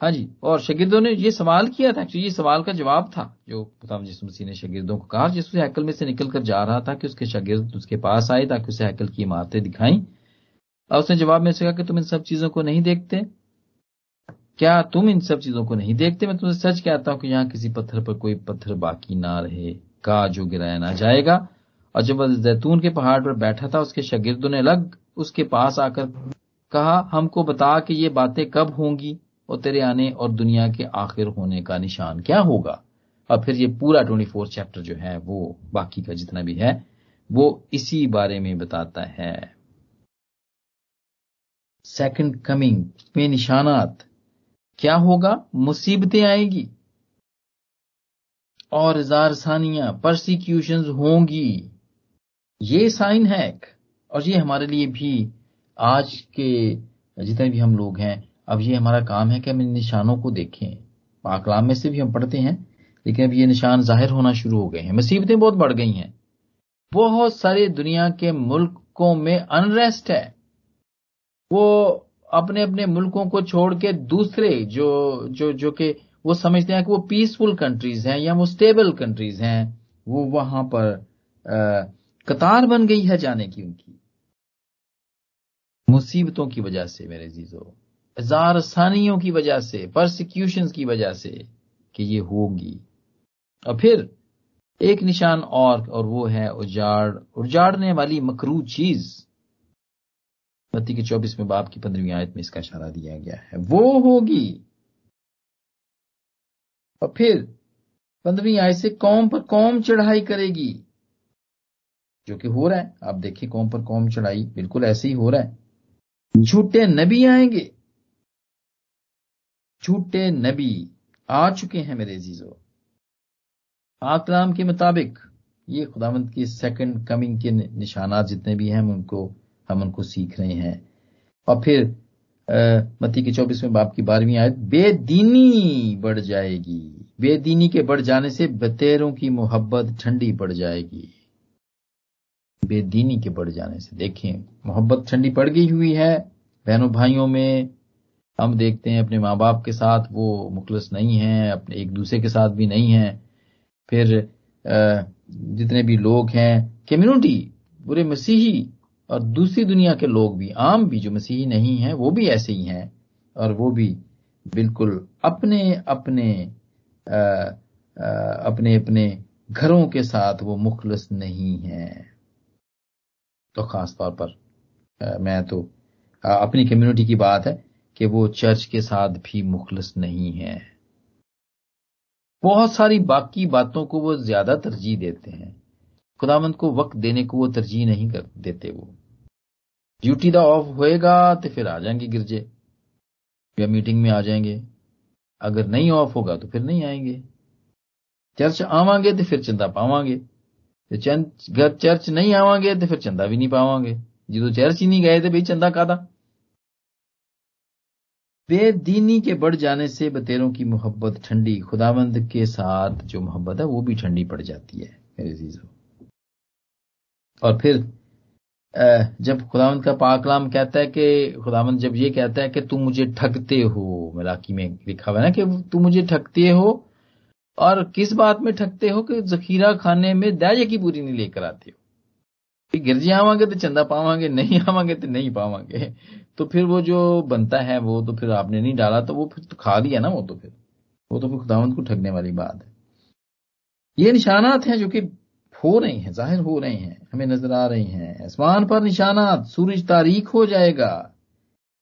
हाँ जी, और शगिर्दों ने ये सवाल किया था एक्चुअली ये सवाल का जवाब था, जो खुदाम जिसम मसीह ने शगिर्दों को कहा जिस हैकल में से निकल कर जा रहा था कि उसके शगिर्द उसके पास आए ताकि उसे हैकल की इमारतें दिखाई। और उसने जवाब में से कहा कि तुम इन सब चीज़ों को नहीं देखते। क्या तुम इन सब चीज़ों को नहीं देखते? मैं तुमसे सच कहता हूँ कि यहाँ किसी पत्थर पर कोई पत्थर बाकी ना रहे का जो गिराया ना जाएगा। और जब जैतून के पहाड़ पर बैठा था, उसके शगिर्दों ने अलग उसके पास आकर कहा, हमको बता कि ये बातें कब होंगी? और तेरे आने और दुनिया के आखिर होने का निशान क्या होगा? और फिर ये पूरा ट्वेंटी फोर चैप्टर जो है, वो बाकी का जितना भी है, वो इसी बारे में बताता है। सेकंड कमिंग में निशानात। क्या होगा? मुसीबतें आएगी। और जारसानियाँ परसिक्यूशन होंगी। ये साइन है और ये हमारे लिए भी आज के जितने भी हम लोग हैं अब ये हमारा काम है कि हम इन निशानों को देखें। पाकलाम में से भी हम पढ़ते हैं लेकिन अब ये निशान ज़ाहिर होना शुरू हो गए हैं। मुसीबतें बहुत बढ़ गई हैं। बहुत सारे दुनिया के मुल्कों में अनरेस्ट है। वो अपने अपने मुल्कों को छोड़ के दूसरे जो जो जो कि वो समझते हैं कि वो पीसफुल कंट्रीज़ हैं या वो स्टेबल कंट्रीज़ हैं वो वहाँ पर आ, कतार बन गई है जाने की उनकी। मुसीबतों की वजह से मेरे जीजो हज़ार आसानियों की वजह से परसिक्यूशन की वजह से कि ये होगी। और फिर एक निशान और और वो है उजाड़। उजाड़ने वाली मकरू चीज़। मत्ती के चौबीस में बाप की पंद्रहवीं आयत में इसका इशारा दिया गया है। वो होगी। और फिर पंद्रहवीं आयत से कौम पर कौम चढ़ाई करेगी। जो कि हो रहा है। आप देखिए कौम पर कौम चढ़ाई। बिल्कुल ऐसे ही हो रहा है। झूठे नबी आएँगे। झूठे नबी आ चुके हैं मेरे जीजो आकलाम के मुताबिक ये खुदावंत की सेकंड कमिंग के निशानात जितने भी हैं उनको, हम उनको सीख रहे हैं। और फिर मती के चौबीसवें बाप की बारहवीं आयत, बेदीनी बढ़ जाएगी। बेदीनी के बढ़ जाने से बतेरों की मोहब्बत ठंडी पड़ जाएगी। बेदीनी के बढ़ जाने से, देखें, मोहब्बत ठंडी पड़ गई हुई है, बहनों भाइयों में हम देखते हैं अपने माँ बाप के साथ वो मुखलस नहीं है अपने एक दूसरे के साथ भी नहीं है। फिर जितने भी लोग हैं कम्युनिटी पूरे मसीही और दूसरी दुनिया के लोग भी आम भी जो मसीही नहीं हैं वो भी ऐसे ही हैं और वो भी बिल्कुल अपने अपने आ, आ, अपने अपने घरों के साथ वो मुखलस नहीं है। तो खास तौर पर आ, मैं तो अपनी कम्युनिटी की बात है। कि वो चर्च के साथ भी मुखलस नहीं है। बहुत सारी बाकी बातों को वो ज़्यादा तरजीह देते हैं। खुदामंद को वक्त देने को वो तरजीह नहीं कर देते वो। ड्यूटी दा ऑफ़ होएगा तो फिर आ जाएँगे गिरजे। या मीटिंग में आ जाएँगे। अगर नहीं ऑफ़ होगा तो फिर नहीं आएँगे। चर्च आवांगे तो फिर चंदा पावांगे। घर चर्च नहीं आवांगे तो फिर चंदा भी नहीं पावांगे। जो चर्च ही नहीं गए थे भाई चंदा कादा? बेदीनी के बढ़ जाने से बतेरों की मोहब्बत ठंडी। खुदावंद के साथ जो मोहब्बत है, वो भी ठंडी पड़ जाती है, मेरे और फिर जब खुदावंद का पाकलाम कहता है कि, खुदावंद जब ये कहता है कि तू मुझे ठगते हो, मलाकी में लिखा हुआ ना कि तू मुझे ठगते हो, और किस बात में ठगते हो कि जखीरा खाने में दाये की पूरी नहीं लेकर आते हो। गिरजी आवांगे तो चंदा पावांगे, नहीं आवांगे तो नहीं पावांगे। तो फिर वो जो बनता है, वो तो फिर आपने नहीं डाला तो वो फिर तो खा लिया ना वो तो फिर। वो तो फिर खुदावंत को ठगने वाली बात है। ये निशानात हैं जो कि हो रहे हैं, ज़ाहिर हो रहे हैं, हमें नज़र आ रहे हैं। आसमान पर निशानात, सूरज तारीख हो जाएगा।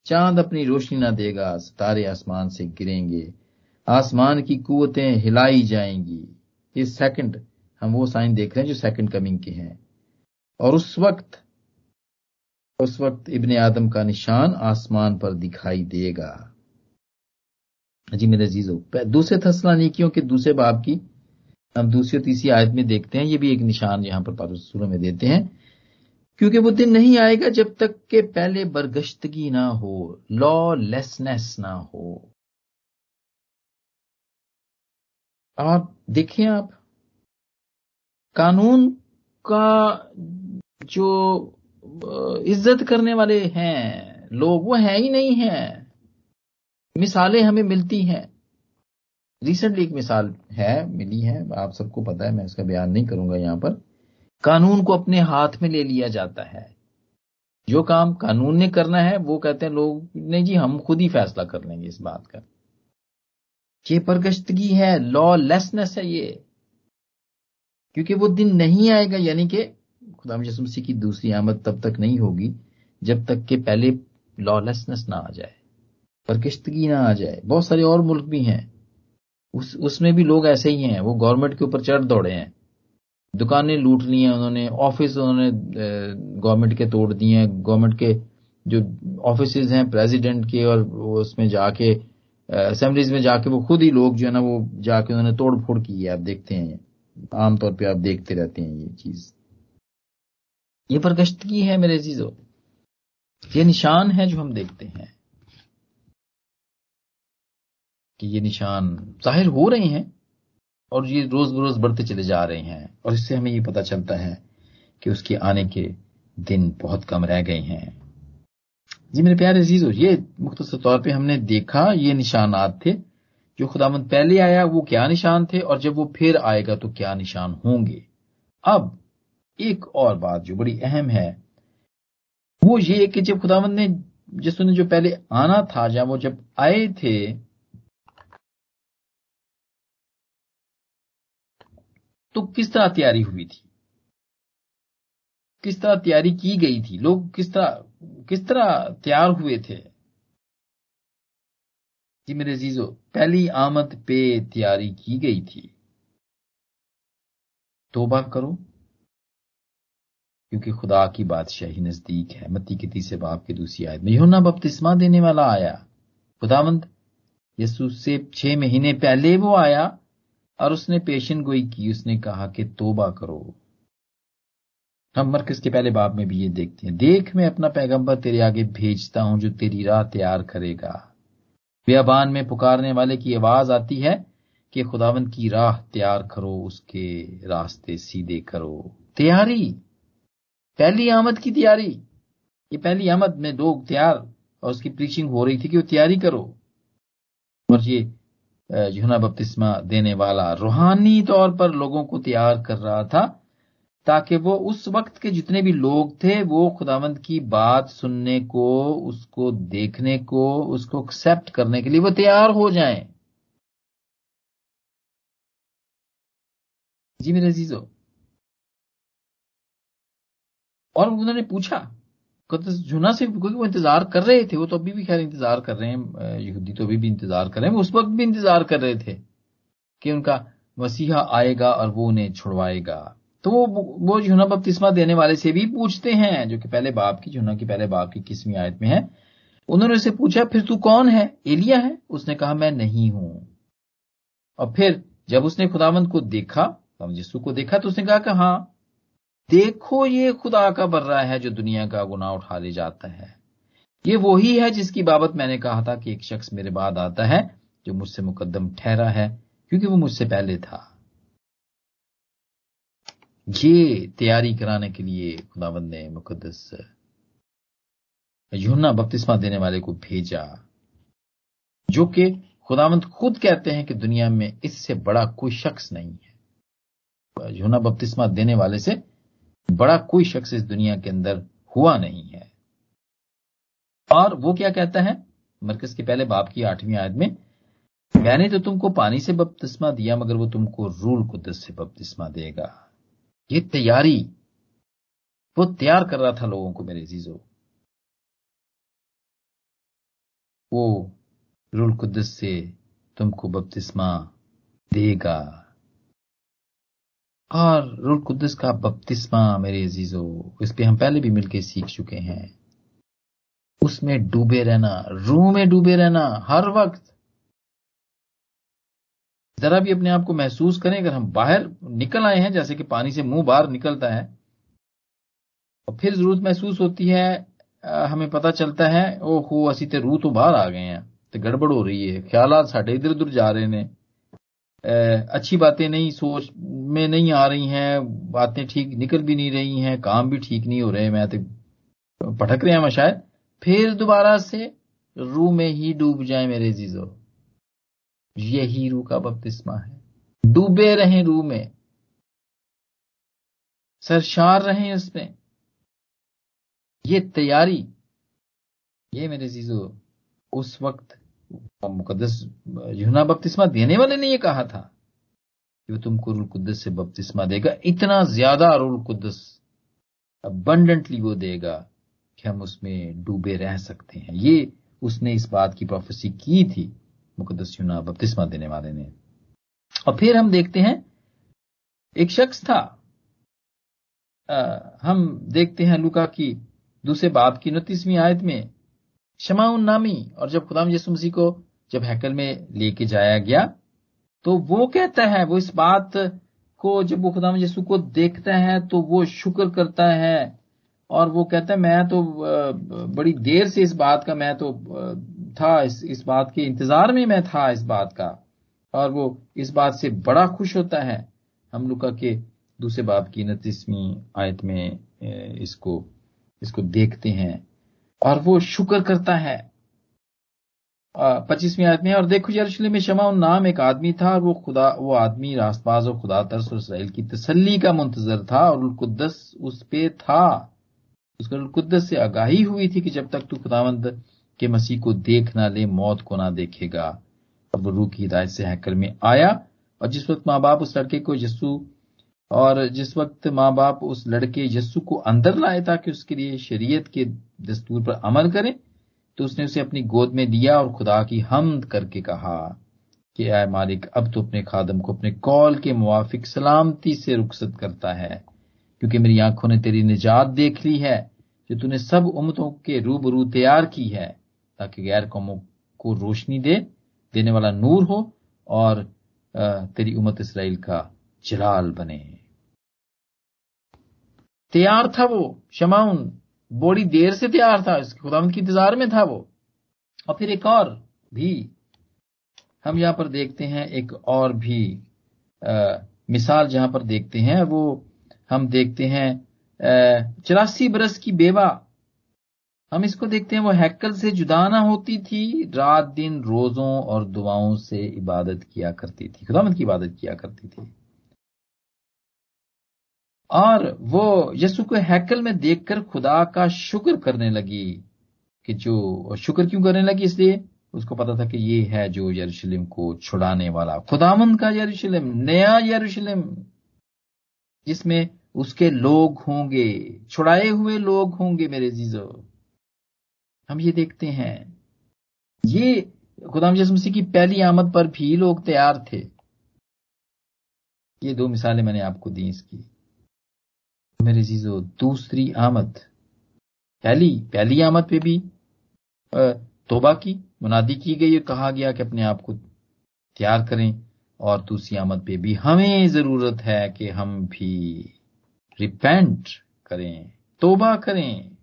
चाँद अपनी रोशनी ना देगा, सितारे आसमान से गिरेंगे। आसमान की कुतें हिलाई जाएँगी। ये सेकंड हम वो साइन देख रहे हैं जो सेकंड कमिंग के हैं। और उस वक्त उस वक्त इबन आदम का निशान आसमान पर दिखाई देगा। जी मेरे जीजो दूसरे थसलानिकियों के दूसरे बाब की हम दूसरी और तीसरी आयत में देखते हैं। ये भी एक निशान यहाँ पर पारूर में देते हैं। क्योंकि वो दिन नहीं आएगा जब तक के पहले बरगश्तगी ना हो लॉ लेसनेस ना हो। आप देखें आप, कानून का जो इज़्ज़त करने वाले हैं। लोग वो है ही नहीं है। मिसालें हमें मिलती हैं। रिसेंटली एक मिसाल है, मिली है, आप सबको पता है, मैं इसका बयान नहीं करूँगा यहाँ पर। कानून को अपने हाथ में ले लिया जाता है। जो काम कानून ने करना है, वो कहते हैं, लोग, नहीं जी, हम खुद ही फैसला कर लेंगे इस बात का। ये परगश्तगी है लॉ लेसनेस है ये। क्योंकि वो दिन नहीं आएगा, यानी कि खुदा मसीह की दूसरी आमद तब तक नहीं होगी जब तक के पहले लॉलेसनेस ना आ जाए, परकिश्तगी ना आ जाए। बहुत सारे और मुल्क भी हैं। उस, उसमें भी लोग ऐसे ही हैं। वो गवर्नमेंट के ऊपर चढ़ दौड़े हैं। दुकानें लूट ली हैं उन्होंने, ऑफ़िस उन्होंने गवर्नमेंट के तोड़ दिए हैं। गवर्नमेंट के जो ऑफ़िस हैं, प्रेसिडेंट के और उसमें जाके असेंबलीज में जाके वो खुद ही लोग जो है ना, वो जाके उन्होंने तोड़ फोड़ की है। आप देखते हैं। आमतौर पर आप देखते रहते हैं ये चीज़। ये बरगश्तगी है मेरे चीज़ों ये निशान है जो हम देखते हैं कि ये निशान ज़ाहिर हो रहे हैं और ये रोज बरोज बढ़ते चले जा रहे हैं। और इससे हमें ये पता चलता है कि उसके आने के दिन बहुत कम रह गए हैं। जी मेरे प्यारे अजीजों, ये मुख्तर तौर पे हमने देखा ये निशानात थे। जो खुदामंद पहले आया वो क्या निशान थे और जब वो फिर आएगा तो क्या निशान होंगे। अब एक और बात जो बड़ी अहम है, वो ये कि जब खुदावंद ने जिसने जो पहले आना था, जब वो जब आए थे तो किस तरह तैयारी हुई थी? किस तरह तैयारी की गई थी? लोग किस तरह किस तरह तैयार हुए थे? जी मेरे जीजो पहली आमद पे तैयारी की गई थी। तोबा करो। क्योंकि खुदा की बादशाही नज़दीक है। मत्ती के तीसरे बाप की दूसरी आयत में यूना बपतिस्मा देने वाला आया। खुदामंद यसु से छह महीने पहले वो आया और उसने पेशन गोई की। उसने कहा कि तोबा करो। हम मरकज के पहले बाप में भी ये देखते हैं। देख, मैं अपना पैगंबर तेरे आगे भेजता हूँ जो तेरी राह तैयार करेगा। व्याबान में पुकारने वाले की आवाज़ आती है कि खुदावन की राह तैयार करो, उसके रास्ते सीधे करो। तैयारी! पहली आमद की तैयारी। ये पहली आमद में लोग तैयार और उसकी प्रीचिंग हो रही थी कि वो तैयारी करो। और ये यूना बपतिस्मा देने वाला रूहानी तौर पर लोगों को तैयार कर रहा था, ताकि वो उस वक्त के जितने भी लोग थे, वो खुदावंद की बात सुनने को, उसको देखने को, उसको एक्सेप्ट करने के लिए वो तैयार हो जाएँ। जी मेरे अजीजो और उन्होंने पूछा जुना से क्योंकि वो इंतज़ार कर रहे थे? वो तो अभी भी खैर इंतज़ार कर रहे हैं यहूदी तो अभी भी इंतज़ार कर रहे हैं उस वक्त भी इंतज़ार कर रहे थे कि उनका मसीहा आएगा और वो उन्हें छुड़वाएगा। तो वो वो यूना बपतिस्मा देने वाले से भी पूछते हैं, जो कि पहले बाप की, जुना की पहले बाप की किसवीं आयत में है। उन्होंने उसे पूछा, फिर तू कौन है? एलिया है? उसने कहा, मैं नहीं हूँ। और फिर जब उसने खुदावंत को देखा यीशु को देखा तो उसने कहा कि हाँ देखो ये खुदा का बर्रा है जो दुनिया का गुनाह उठा ले जाता है। ये वही है जिसकी बाबत मैंने कहा था कि एक शख्स मेरे बाद आता है जो मुझसे मुकदम ठहरा है, क्योंकि वो मुझसे पहले था। ये तैयारी कराने के लिए खुदावंद ने मुकदस यूना बपतिस्मा देने वाले को भेजा, जो कि खुदावंत खुद कहते हैं कि दुनिया में इससे बड़ा कोई शख्स नहीं है। यूना बपतिस्मा देने वाले से बड़ा कोई शख्स इस दुनिया के अंदर हुआ नहीं है। और वो क्या कहता है? मरकज के पहले बाप की आठवीं आयत में, मैंने तो तुमको पानी से बपतिस्मा दिया, मगर वो तुमको रूल कुदस से बपतिस्मा देगा। ये तैयारी, वो तैयार कर रहा था लोगों को मेरे जीजो वो रुल कुदस से तुमको बपतिस्मा देगा। और रुल कुदस का बपतिस्मा मेरे अजीजो इस पे हम पहले भी मिलके सीख चुके हैं। उसमें डूबे रहना, रूह में डूबे रहना, हर वक्त। जरा भी अपने आप को महसूस करें, अगर हम बाहर निकल आए हैं, जैसे कि पानी से मुँह बाहर निकलता है और फिर ज़रूरत महसूस होती है हमें पता चलता है ओ हो असी ते रूह तो बाहर आ गए हैं तो गड़बड़ हो रही है ख्याल साढ़े इधर उधर जा रहे ने अच्छी बातें नहीं, सोच में नहीं आ रही हैं, बातें ठीक निकल भी नहीं रही हैं, काम भी ठीक नहीं हो रहे मैं तो भटक रहे हैं शायद। फिर दोबारा से रूह में ही डूब जाए मेरे जीजो। यही रूह का बपतिस्मा है। डूबे रहें रूह में। सरशार रहें उसमें ये तैयारी, ये मेरे चीज़ों उस वक्त मुकदस यूना बपतिस्मा देने वाले ने यह कहा था कि वो तुमको रुल कुद्दस से बपतिस्मा देगा इतना ज़्यादा रुल कुद्दस अबंडेंटली वो देगा कि हम उसमें डूबे रह सकते हैं। ये उसने इस बात की प्रोफेसी की थी मुकदस यूना बपतिस्मा देने वाले ने। और फिर हम देखते हैं एक शख्स था। आ, हम देखते हैं लुका की दूसरे बाप की उनतीसवीं आयत में शमाउन नामी, और जब खुदाम यसु मसीह को जब हैकल में लेके जाया गया तो वो कहता है, वो इस बात को जब वो खुदाम यीशु को देखता है तो वो शुक्र करता है। और वो कहता है, मैं तो बड़ी देर से इस बात का, मैं तो था, इस इस बात के इंतज़ार में मैं था, इस बात का। और वो इस बात से बड़ा खुश होता है। हम लोग के दूसरे बाप की उनतीसवीं आयत में इसको इसको देखते हैं। और वो शुक्र करता है। पच्चीसवीं आयत में, और देखो यरूशलेम में शमा नाम एक आदमी था, और वो खुदा, वो आदमी रास्तबाज और खुदा तरस और इसराइल की तसल्ली का मुंतजर था, और कुद्दस उस पे था। उसको कुद्दस से आगाही हुई थी कि जब तक तू खुदावंद के मसीह को देख ना ले, मौत को ना देखेगा। और वो रूह की हिदायत से हैकल में आया, और जिस वक्त माँ बाप उस लड़के को यस्सु और जिस वक्त माँ बाप उस लड़के यस्सु को अंदर लाए ताकि उसके लिए शरीयत के दस्तूर पर अमल करें तो उसने उसे अपनी गोद में दिया और खुदा की हमद करके कहा कि आय मालिक, अब तो अपने खादम को अपने कौल के मुआफिक सलामती से रुखसत करता है, क्योंकि मेरी आँखों ने तेरी निजात देख ली है, जो तूने सब उम्मतों के रूबरू तैयार की है, ताकि गैर कौमों को रोशनी दे, देने वाला नूर हो और तेरी उम्मत इसराइल का जलाल बने। तैयार था वो शमाउन। बड़ी देर से तैयार था खुदावंत की इंतज़ार में था वो। और फिर एक और भी हम यहाँ पर देखते हैं एक और भी आ, मिसाल जहाँ पर देखते हैं वो हम देखते हैं चौरासी बरस की बेवा। हम इसको देखते हैं वो हैकल से जुदा ना होती थी रात दिन रोजों और दुआओं से इबादत किया करती थी खुदामद की इबादत किया करती थी। और वो यसु को हैकल में देखकर खुदा का शुक्र करने लगी कि जो, शुक्र क्यों करने लगी इसलिए? उसको पता था कि ये है जो यरूशलेम को छुड़ाने वाला, खुदामंद का यरूशलेम, नया यरूशलेम, जिसमें उसके लोग होंगे, छुड़ाए हुए लोग होंगे मेरे जीजो। हम ये देखते हैं। ये खुदाम मसीह की पहली आमद पर भी लोग तैयार थे। ये दो मिसालें मैंने आपको दी इसकी। मेरे जीजो, दूसरी आमद। पहली पहली आमद पे भी तोबा की, मुनादी की गई कहा गया कि अपने आप को तैयार करें और दूसरी आमद पे भी हमें ज़रूरत है कि हम भी रिपेंट करें, तोबा करें।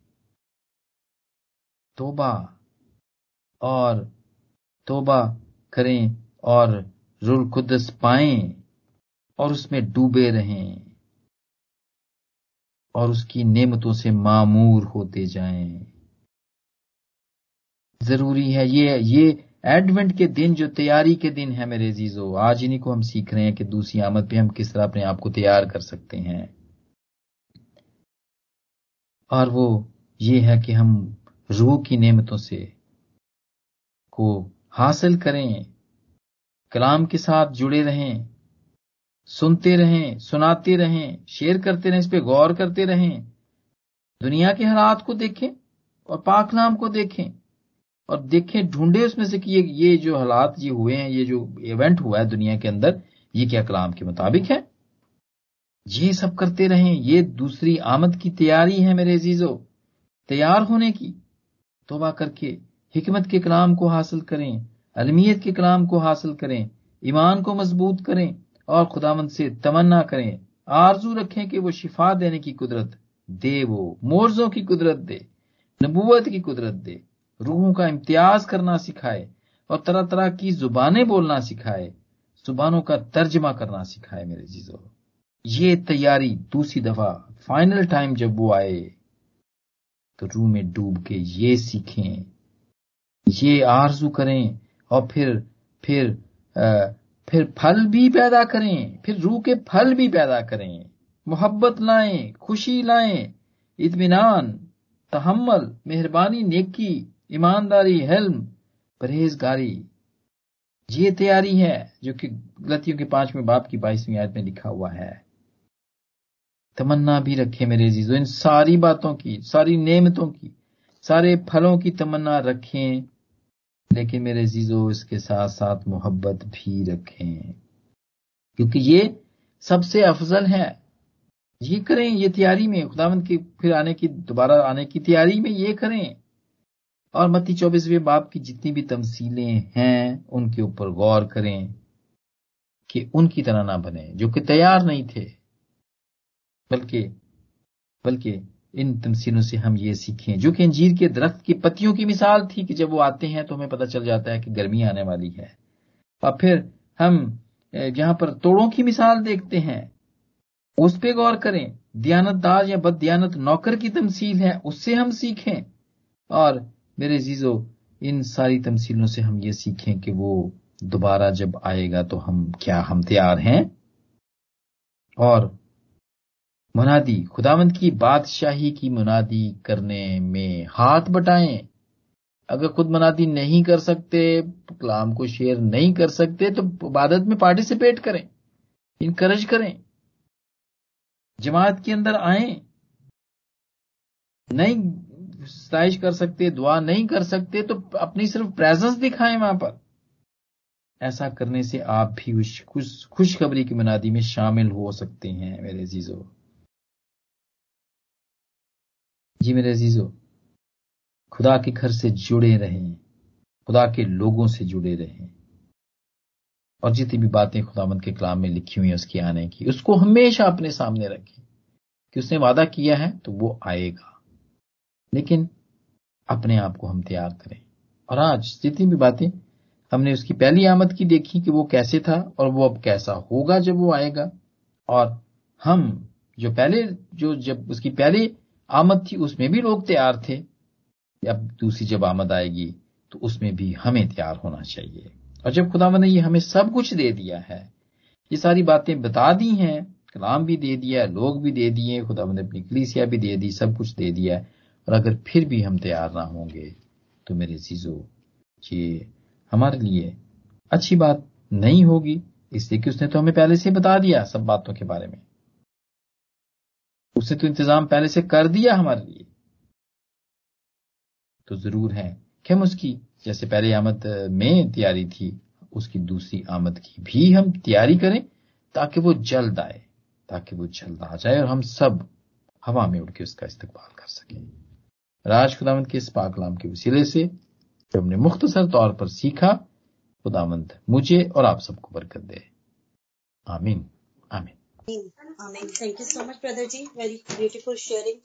तोबा और तोबा करें और रुल कुदस पाएँ और उसमें डूबे रहें। और उसकी नेमतों से मामूर होते जाएँ। ज़रूरी है, ये ये एडवेंट के दिन जो तैयारी के दिन है मेरे जीजो आज इन्हीं को हम सीख रहे हैं कि दूसरी आमद पे हम किस तरह अपने आप को तैयार कर सकते हैं। और वो ये है कि हम रूह की नेमतों से को हासिल करें, कलाम के साथ जुड़े रहें सुनते रहें, सुनाते रहें शेयर करते रहें, इस पर गौर करते रहें। दुनिया के हालात को देखें और पाक नाम को देखें और देखें, ढूंढे उसमें से कि ये ये जो हालात ये हुए हैं, ये जो इवेंट हुआ है दुनिया के अंदर, ये क्या कलाम के मुताबिक है? ये सब करते रहें, ये दूसरी आमद की तैयारी है मेरे अजीजो। तैयार होने की, तोबा करके, हिकमत के कलाम को हासिल करें, अलमियत के कलाम को हासिल करें, ईमान को मज़बूत करें। और खुदामंद से तमन्ना करें आरज़ू रखें कि वो शिफा देने की कुदरत दे वो मोर्जों की कुदरत दे नबूवत की कुदरत दे रूहों का इम्तियाज़ करना सिखाए और तरह तरह की जुबानें बोलना सिखाए जुबानों का तर्जमा करना सिखाए मेरे जीजो ये तैयारी दूसरी दफ़ा फाइनल टाइम जब वो आए तो रूह में डूब के ये सीखें ये आरज़ू करें और फिर फिर आ, फिर फल भी पैदा करें, फिर रूह के फल भी पैदा करें। मोहब्बत लाएँ, खुशी लाएँ इतमान तहमल मेहरबानी, नेकी, ईमानदारी, हेल्म, परहेजगारी। ये तैयारी है जो कि गलतियों के पाँचवें बाप की बाईसवीं आयत में लिखा हुआ है। तमन्ना भी रखे मेरे जीजो इन सारी बातों की, सारी नेमतों की, सारे फलों की तमन्ना रखें। लेकिन मेरे जीजो इसके साथ साथ मोहब्बत भी रखें। क्योंकि ये सबसे अफजल है। ये करें, ये तैयारी में, खुदावंत की फिर आने की, दोबारा आने की तैयारी में ये करें। और मती चौबीसवें बाप की जितनी भी तमसीलें हैं, उनके ऊपर गौर करें कि उनकी तरह ना बने, जो कि तैयार नहीं थे, बल्कि बल्कि इन तमसीलों से हम ये सीखें। जो कि अंजीर के दरख्त की पत्तियों की मिसाल थी कि जब वो आते हैं तो हमें पता चल जाता है कि गर्मी आने वाली है। और फिर हम जहाँ पर तोड़ों की मिसाल देखते हैं, उस पर गौर करें। दयानतदार या बदयानत नौकर की तमसील है, उससे हम सीखें। और मेरे जीजो इन सारी तमसीलों से हम ये सीखें कि वो दोबारा जब आएगा तो हम क्या, हम तैयार हैं? और मुनादी, खुदावंत की बादशाही की मुनादी करने में हाथ बटाएँ। अगर खुद मुनादी नहीं कर सकते, कलाम को शेयर नहीं कर सकते तो इबादत में पार्टिसिपेट करें, इनकरेज करें। जमात के अंदर आए, नहीं सताइश कर सकते, दुआ नहीं कर सकते तो अपनी सिर्फ़ प्रेजेंस दिखाएँ वहाँ पर। ऐसा करने से आप भी उस खुशखबरी की मनादी में शामिल हो सकते हैं, मेरे जीजो जी मेरे जीजो खुदा के घर से जुड़े रहें, खुदा के लोगों से जुड़े रहें। और जितनी भी बातें खुदामंद के कलाम में लिखी हुई है उसकी आने की, उसको हमेशा अपने सामने रखें कि उसने वादा किया है तो वो आएगा। लेकिन अपने आप को हम तैयार करें। और आज जितनी भी बातें हमने उसकी पहली आमद की देखी कि वो कैसे था और वो अब कैसा होगा जब वो आएगा, और हम जो पहले, जो जब उसकी पहली आमद थी, उसमें भी लोग तैयार थे। अब दूसरी जब आमद आएगी तो उसमें भी हमें तैयार होना चाहिए। और जब खुदा ने ये हमें सब कुछ दे दिया है, ये सारी बातें बता दी हैं, कलाम भी दे दिया लोग भी दे दिए खुदा ने अपनी कलीसिया भी दे दी, सब कुछ दे दिया और अगर फिर भी हम तैयार ना होंगे तो मेरे चीज़ों ये हमारे लिए अच्छी बात नहीं होगी, इसलिए कि उसने तो हमें पहले से बता दिया सब बातों के बारे में। उसने तो इंतज़ाम पहले से कर दिया हमारे लिए। तो ज़रूर है कि हम उसकी, जैसे पहले आमद में तैयारी थी, उसकी दूसरी आमद की भी हम तैयारी करें, ताकि वो जल्द आए, ताकि वो जल्द आ जाए और हम सब हवा में उड़ के उसका इस्तेमाल कर सकें। राज खुदामंद के इस पाकलाम के वसीले से जो हमने मुख्तसर तौर पर सीखा खुदामंद मुझे और आप सबको बरकत दे। आमीन आमीन। Amen. Thank you so much, Brother Ji. Very beautiful sharing.